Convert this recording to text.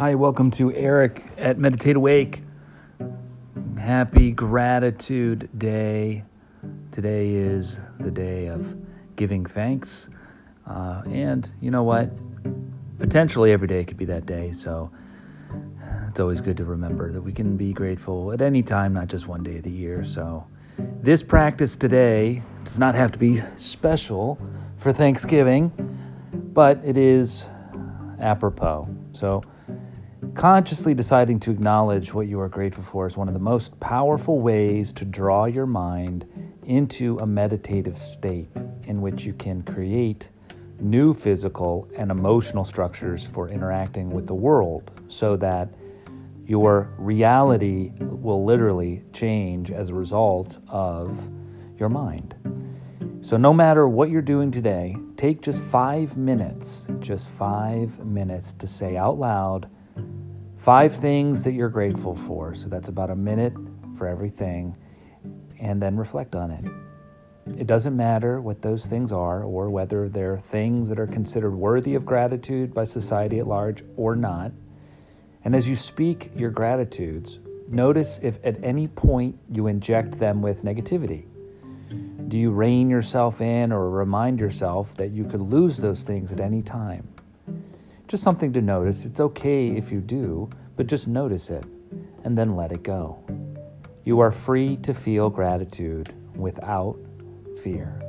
Hi, welcome to Eric at Meditate Awake. Happy Gratitude Day. Today is the day of giving thanks. Uh, and you know what? Potentially every day could be that day. So it's always good to remember that we can be grateful at any time, not just one day of the year. So this practice today does not have to be special for Thanksgiving, but it is apropos. So Consciously deciding to acknowledge what you are grateful for is one of the most powerful ways to draw your mind into a meditative state in which you can create new physical and emotional structures for interacting with the world so that your reality will literally change as a result of your mind. So, no matter what you're doing today, take just five minutes, just five minutes to say out loud Five things that you're grateful for. So that's about a minute for everything. And then reflect on it. It doesn't matter what those things are or whether they're things that are considered worthy of gratitude by society at large or not. And as you speak your gratitudes, notice if at any point you inject them with negativity. Do you rein yourself in or remind yourself that you could lose those things at any time? Just something to notice. It's okay if you do, but just notice it and then let it go. You are free to feel gratitude without fear.